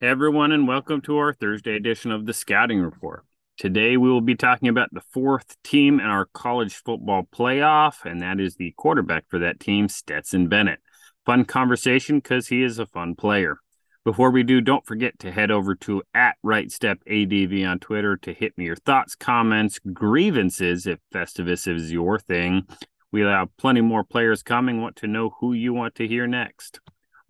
Hey everyone, and welcome to our Thursday edition of the Scouting Report. Today we will be talking about the fourth team in our college football playoff, and that is the quarterback for that team, Stetson Bennett. Fun conversation because he is a fun player. Before we do, don't forget to head over to at RightStepADV on Twitter to hit me your thoughts, comments, grievances if Festivus is your thing. We have plenty more players coming. Want to know who you want to hear next?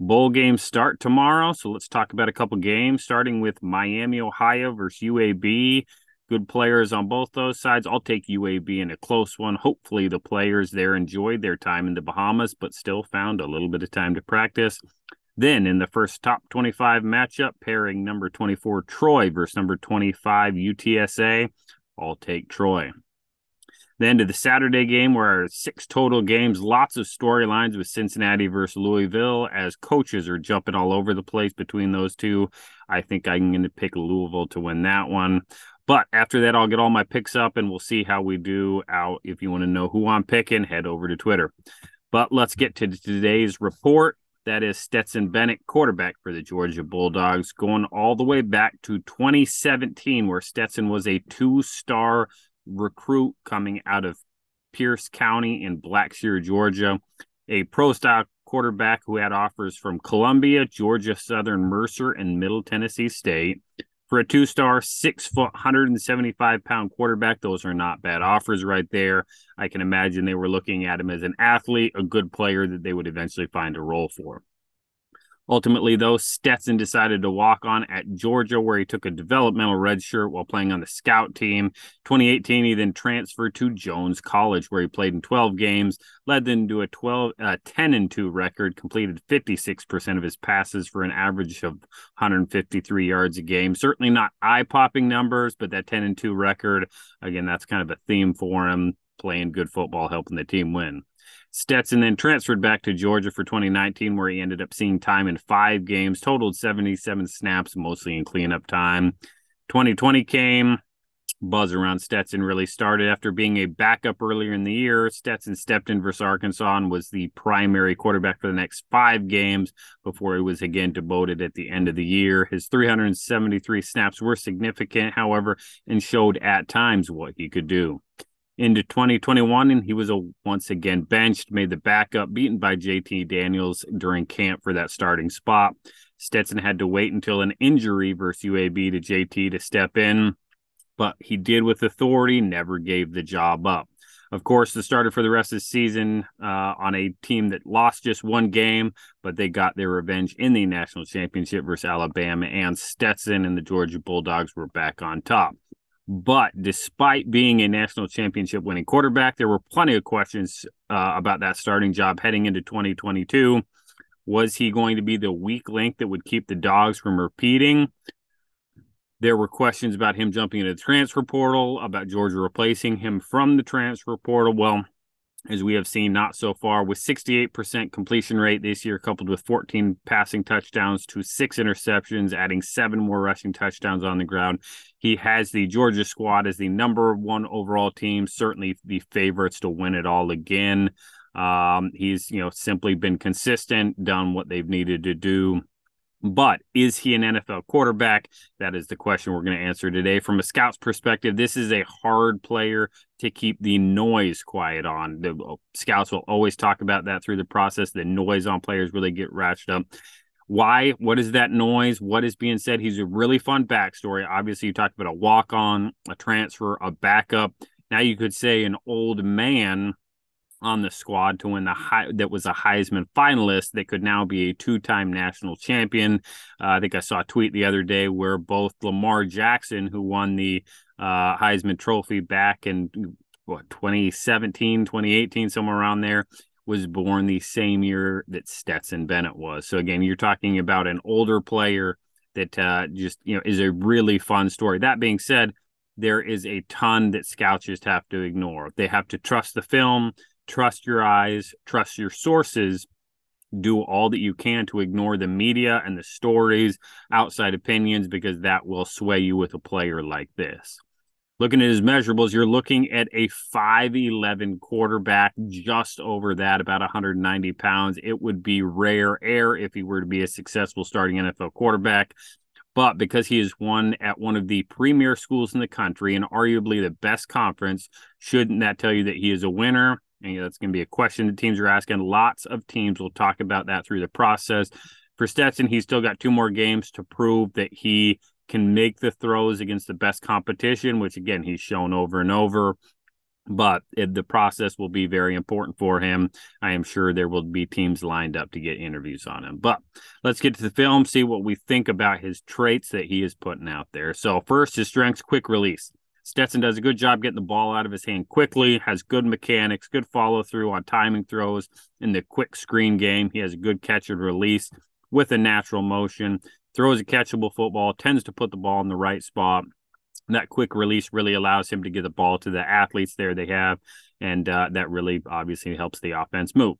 Bowl games start tomorrow, so let's talk about a couple games, starting with Miami, Ohio versus UAB. Good players on both those sides. I'll take UAB in a close one. Hopefully, the players there enjoyed their time in the Bahamas, but still found a little bit of time to practice. Then, in the first top 25 matchup, pairing number 24 Troy versus number 25 UTSA. I'll take Troy. Then to the Saturday game, where six total games, lots of storylines with Cincinnati versus Louisville as coaches are jumping all over the place between those two. I think I'm going to pick Louisville to win that one. But after that, I'll get all my picks up and we'll see how we do out. If you want to know who I'm picking, head over to Twitter. But let's get to today's report. That is Stetson Bennett, quarterback for the Georgia Bulldogs, going all the way back to 2017, where Stetson was a two star recruit coming out of Pierce County in Blackshear, Georgia, a pro style quarterback who had offers from Columbia, Georgia Southern, Mercer, and Middle Tennessee State. For a two star, six foot, 175 pound quarterback, those are not bad offers right there. I can imagine they were looking at him as an athlete, a good player that they would eventually find a role for. Ultimately, though, Stetson decided to walk on at Georgia, where he took a developmental red shirt while playing on the scout team. 2018, he then transferred to Jones College, where he played in 12 games, led them to a 12, uh, 10 and 2 record, completed 56% of his passes for an average of 153 yards a game. Certainly not eye popping numbers, but that 10 and 2 record, again, that's kind of a theme for him, playing good football, helping the team win. Stetson then transferred back to Georgia for 2019, where he ended up seeing time in five games, totaled 77 snaps, mostly in cleanup time. 2020 came. Buzz around Stetson really started after being a backup earlier in the year. Stetson stepped in versus Arkansas and was the primary quarterback for the next five games before he was again demoted at the end of the year. His 373 snaps were significant, however, and showed at times what he could do into 2021, and he was a, once again benched, made the backup, beaten by JT Daniels during camp for that starting spot. Stetson had to wait until an injury versus UAB to JT to step in, but he did with authority, never gave the job up. Of course, the starter for the rest of the season uh, on a team that lost just one game, but they got their revenge in the national championship versus Alabama, and Stetson and the Georgia Bulldogs were back on top. But despite being a national championship winning quarterback, there were plenty of questions uh, about that starting job heading into 2022. Was he going to be the weak link that would keep the dogs from repeating? There were questions about him jumping into the transfer portal, about Georgia replacing him from the transfer portal. Well, as we have seen not so far with 68% completion rate this year coupled with 14 passing touchdowns to six interceptions adding seven more rushing touchdowns on the ground. He has the georgia squad as the number one overall team certainly the favorites to win it all again. Um, he's you know simply been consistent done what they've needed to do but is he an NFL quarterback? That is the question we're going to answer today. From a scout's perspective, this is a hard player to keep the noise quiet on. The uh, scouts will always talk about that through the process. The noise on players really get ratcheted up. Why? What is that noise? What is being said? He's a really fun backstory. Obviously, you talked about a walk on, a transfer, a backup. Now you could say an old man on the squad to win the high that was a Heisman finalist that could now be a two-time national champion. Uh, I think I saw a tweet the other day where both Lamar Jackson, who won the uh, Heisman Trophy back in what 2017, 2018, somewhere around there, was born the same year that Stetson Bennett was. So again, you're talking about an older player that uh, just you know is a really fun story. That being said, there is a ton that scouts just have to ignore. They have to trust the film trust your eyes, trust your sources, do all that you can to ignore the media and the stories, outside opinions, because that will sway you with a player like this. Looking at his measurables, you're looking at a 5'11 quarterback, just over that, about 190 pounds. It would be rare air if he were to be a successful starting NFL quarterback. But because he is one at one of the premier schools in the country and arguably the best conference, shouldn't that tell you that he is a winner? And that's going to be a question the teams are asking. Lots of teams will talk about that through the process. For Stetson, he's still got two more games to prove that he can make the throws against the best competition, which again, he's shown over and over but it, the process will be very important for him. I am sure there will be teams lined up to get interviews on him. But let's get to the film, see what we think about his traits that he is putting out there. So, first, his strengths quick release. Stetson does a good job getting the ball out of his hand quickly, has good mechanics, good follow through on timing throws in the quick screen game. He has a good catch and release with a natural motion, throws a catchable football, tends to put the ball in the right spot that quick release really allows him to get the ball to the athletes there they have, and uh, that really obviously helps the offense move.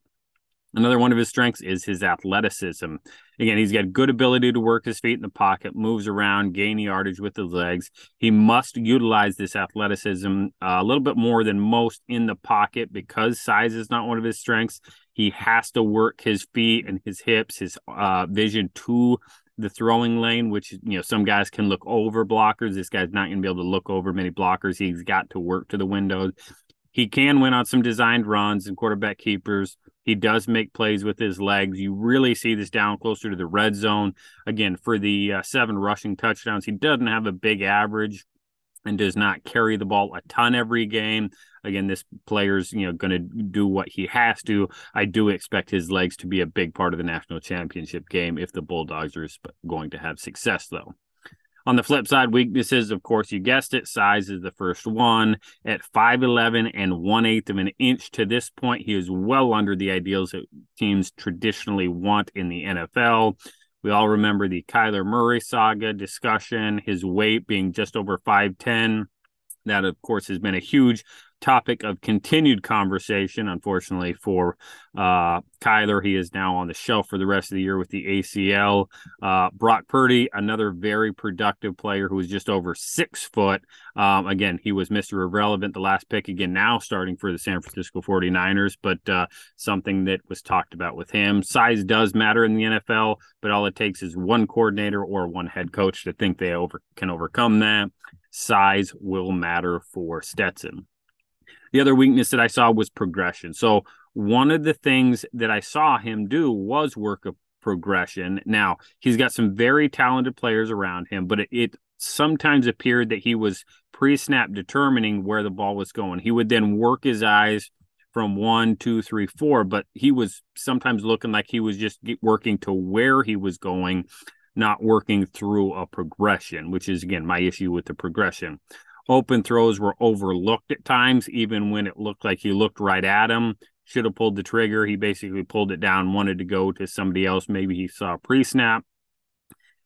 Another one of his strengths is his athleticism. Again, he's got good ability to work his feet in the pocket, moves around, gain yardage with his legs. He must utilize this athleticism uh, a little bit more than most in the pocket because size is not one of his strengths. He has to work his feet and his hips, his uh, vision to the throwing lane, which you know some guys can look over blockers. This guy's not going to be able to look over many blockers. He's got to work to the windows. He can win on some designed runs and quarterback keepers. He does make plays with his legs. You really see this down closer to the red zone. Again, for the uh, seven rushing touchdowns, he doesn't have a big average and does not carry the ball a ton every game. Again, this player's you know going to do what he has to. I do expect his legs to be a big part of the national championship game if the Bulldogs are going to have success, though. On the flip side, weaknesses, of course, you guessed it. Size is the first one. At 5'11 and 1 8 of an inch to this point, he is well under the ideals that teams traditionally want in the NFL. We all remember the Kyler Murray saga discussion, his weight being just over 5'10. That, of course, has been a huge topic of continued conversation. Unfortunately for uh, Kyler, he is now on the shelf for the rest of the year with the ACL. Uh, Brock Purdy, another very productive player who was just over six foot. Um, again, he was Mr. Irrelevant, the last pick, again, now starting for the San Francisco 49ers, but uh, something that was talked about with him. Size does matter in the NFL, but all it takes is one coordinator or one head coach to think they over can overcome that. Size will matter for Stetson. The other weakness that I saw was progression. So one of the things that I saw him do was work a progression. Now he's got some very talented players around him, but it, it sometimes appeared that he was pre-snap determining where the ball was going. He would then work his eyes from one, two, three, four, but he was sometimes looking like he was just working to where he was going, not working through a progression, which is again my issue with the progression open throws were overlooked at times, even when it looked like he looked right at him. Should have pulled the trigger. He basically pulled it down, wanted to go to somebody else. Maybe he saw pre snap.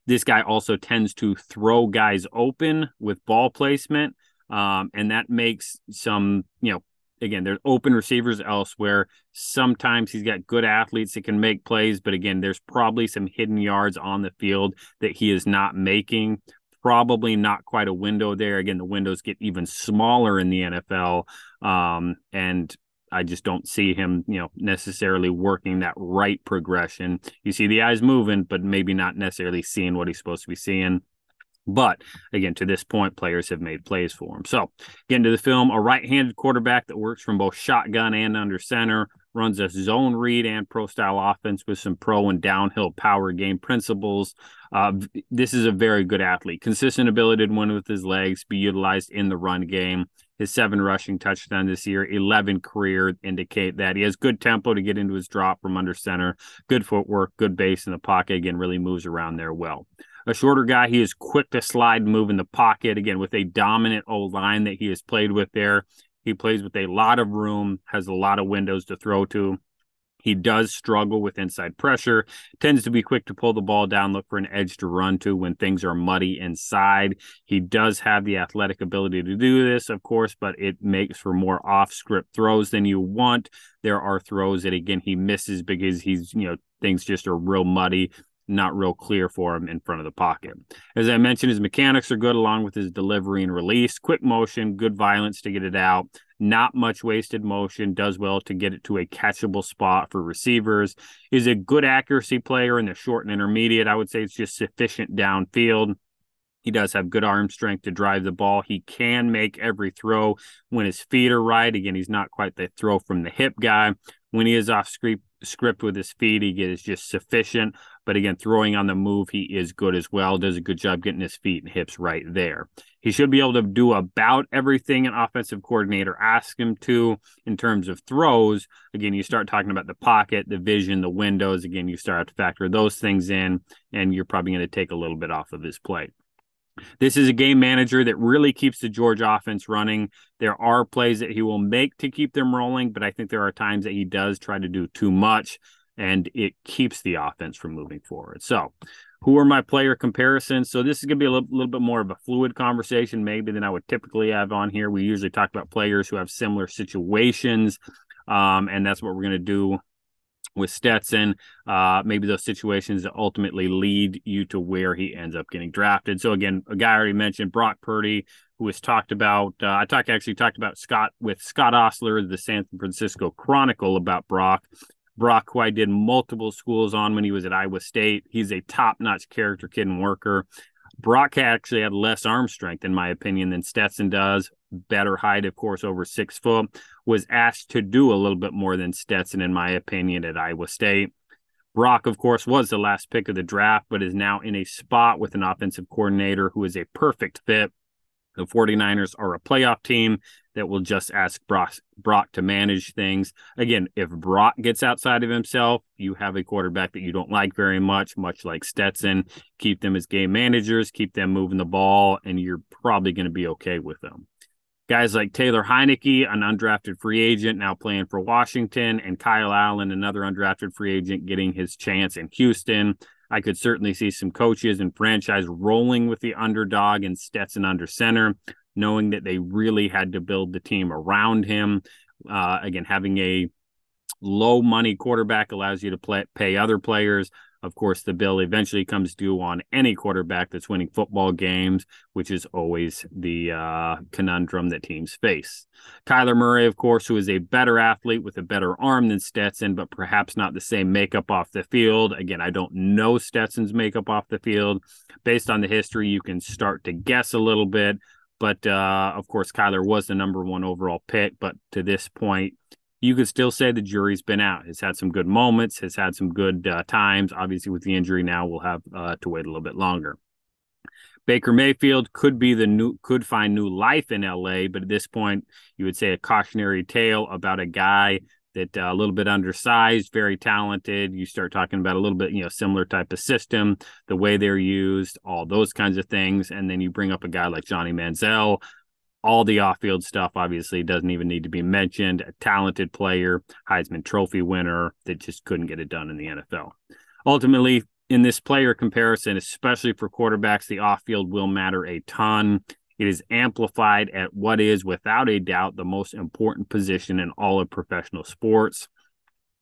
This guy also tends to throw guys open with ball placement. Um, and that makes some, you know, again, there's open receivers elsewhere. Sometimes he's got good athletes that can make plays, but again, there's probably some hidden yards on the field that he is not making probably not quite a window there. Again, the windows get even smaller in the NFL. Um, and I just don't see him, you know, necessarily working that right progression. You see the eyes moving, but maybe not necessarily seeing what he's supposed to be seeing. But again, to this point, players have made plays for him. So, getting to the film, a right handed quarterback that works from both shotgun and under center, runs a zone read and pro style offense with some pro and downhill power game principles. Uh, this is a very good athlete. Consistent ability to win with his legs, be utilized in the run game. His seven rushing touchdown this year, 11 career indicate that he has good tempo to get into his drop from under center, good footwork, good base in the pocket. Again, really moves around there well. A shorter guy, he is quick to slide and move in the pocket. Again, with a dominant old line that he has played with there, he plays with a lot of room, has a lot of windows to throw to. He does struggle with inside pressure, tends to be quick to pull the ball down, look for an edge to run to when things are muddy inside. He does have the athletic ability to do this, of course, but it makes for more off script throws than you want. There are throws that, again, he misses because he's, you know, things just are real muddy not real clear for him in front of the pocket. As I mentioned, his mechanics are good along with his delivery and release, quick motion, good violence to get it out, not much wasted motion, does well to get it to a catchable spot for receivers, is a good accuracy player in the short and intermediate. I would say it's just sufficient downfield. He does have good arm strength to drive the ball. He can make every throw when his feet are right. Again, he's not quite the throw from the hip guy. When he is off script, script with his feet, he is just sufficient. But again, throwing on the move, he is good as well. Does a good job getting his feet and hips right there. He should be able to do about everything an offensive coordinator asks him to in terms of throws. Again, you start talking about the pocket, the vision, the windows. Again, you start to factor those things in, and you're probably going to take a little bit off of his plate. This is a game manager that really keeps the Georgia offense running. There are plays that he will make to keep them rolling, but I think there are times that he does try to do too much and it keeps the offense from moving forward. So, who are my player comparisons? So, this is going to be a little, little bit more of a fluid conversation, maybe than I would typically have on here. We usually talk about players who have similar situations, um, and that's what we're going to do with Stetson, uh, maybe those situations that ultimately lead you to where he ends up getting drafted. So again, a guy I already mentioned, Brock Purdy, who was talked about. Uh, I talked actually talked about Scott with Scott Ostler, the San Francisco Chronicle, about Brock. Brock, who I did multiple schools on when he was at Iowa State. He's a top-notch character kid and worker. Brock actually had less arm strength, in my opinion, than Stetson does. Better height, of course, over six foot. Was asked to do a little bit more than Stetson, in my opinion, at Iowa State. Brock, of course, was the last pick of the draft, but is now in a spot with an offensive coordinator who is a perfect fit. The 49ers are a playoff team that will just ask Brock, Brock to manage things. Again, if Brock gets outside of himself, you have a quarterback that you don't like very much, much like Stetson. Keep them as game managers, keep them moving the ball, and you're probably going to be okay with them. Guys like Taylor Heinicke, an undrafted free agent now playing for Washington, and Kyle Allen, another undrafted free agent, getting his chance in Houston. I could certainly see some coaches and franchise rolling with the underdog and Stetson under center knowing that they really had to build the team around him. Uh, again, having a low money quarterback allows you to play, pay other players. Of course, the bill eventually comes due on any quarterback that's winning football games, which is always the uh, conundrum that teams face. Kyler Murray, of course, who is a better athlete with a better arm than Stetson, but perhaps not the same makeup off the field. Again, I don't know Stetson's makeup off the field. Based on the history, you can start to guess a little bit. But uh, of course, Kyler was the number one overall pick. But to this point, you could still say the jury's been out. Has had some good moments, has had some good uh, times. Obviously, with the injury now, we'll have uh, to wait a little bit longer. Baker Mayfield could be the new could find new life in LA, but at this point, you would say a cautionary tale about a guy that uh, a little bit undersized, very talented. You start talking about a little bit, you know, similar type of system, the way they're used, all those kinds of things. And then you bring up a guy like Johnny Manziel. All the off field stuff obviously doesn't even need to be mentioned. A talented player, Heisman Trophy winner that just couldn't get it done in the NFL. Ultimately, in this player comparison, especially for quarterbacks, the off field will matter a ton. It is amplified at what is, without a doubt, the most important position in all of professional sports.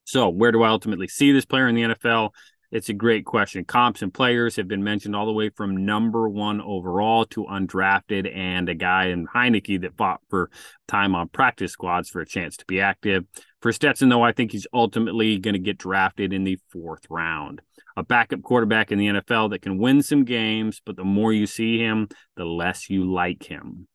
So, where do I ultimately see this player in the NFL? It's a great question. Comps and players have been mentioned all the way from number one overall to undrafted, and a guy in Heinicke that fought for time on practice squads for a chance to be active. For Stetson, though, I think he's ultimately going to get drafted in the fourth round a backup quarterback in the NFL that can win some games, but the more you see him, the less you like him.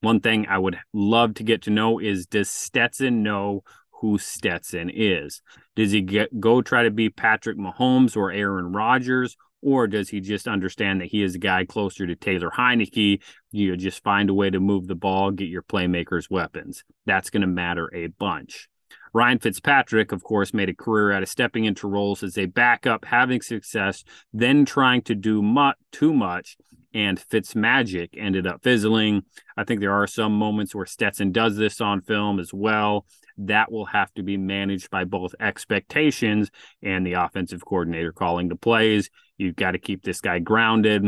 One thing I would love to get to know is does Stetson know who Stetson is? Does he get, go try to be Patrick Mahomes or Aaron Rodgers? Or does he just understand that he is a guy closer to Taylor Heinicke? You just find a way to move the ball, get your playmakers weapons. That's going to matter a bunch. Ryan Fitzpatrick, of course, made a career out of stepping into roles as a backup, having success, then trying to do mu- too much, and Fitzmagic ended up fizzling. I think there are some moments where Stetson does this on film as well. That will have to be managed by both expectations and the offensive coordinator calling the plays. You've got to keep this guy grounded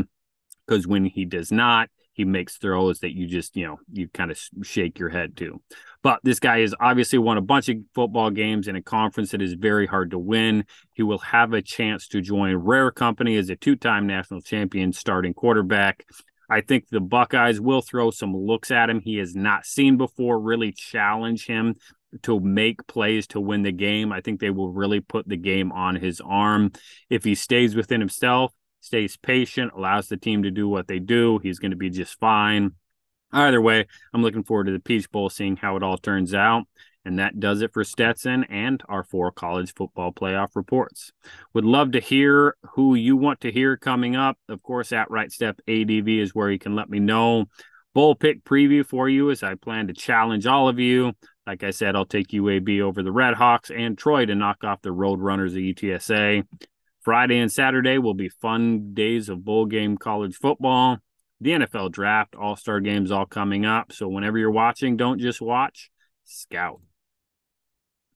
because when he does not, he makes throws that you just, you know, you kind of shake your head to. But this guy has obviously won a bunch of football games in a conference that is very hard to win. He will have a chance to join rare company as a two time national champion starting quarterback. I think the Buckeyes will throw some looks at him he has not seen before, really challenge him to make plays to win the game. I think they will really put the game on his arm. If he stays within himself, stays patient, allows the team to do what they do, he's going to be just fine. Either way, I'm looking forward to the Peach Bowl, seeing how it all turns out. And that does it for Stetson and our four college football playoff reports. Would love to hear who you want to hear coming up. Of course, at Right Step ADV is where you can let me know. Bowl pick preview for you as I plan to challenge all of you. Like I said, I'll take UAB over the Red Hawks and Troy to knock off the Road Runners of UTSA. Friday and Saturday will be fun days of bowl game college football. The NFL draft, all star games all coming up. So whenever you're watching, don't just watch, scout.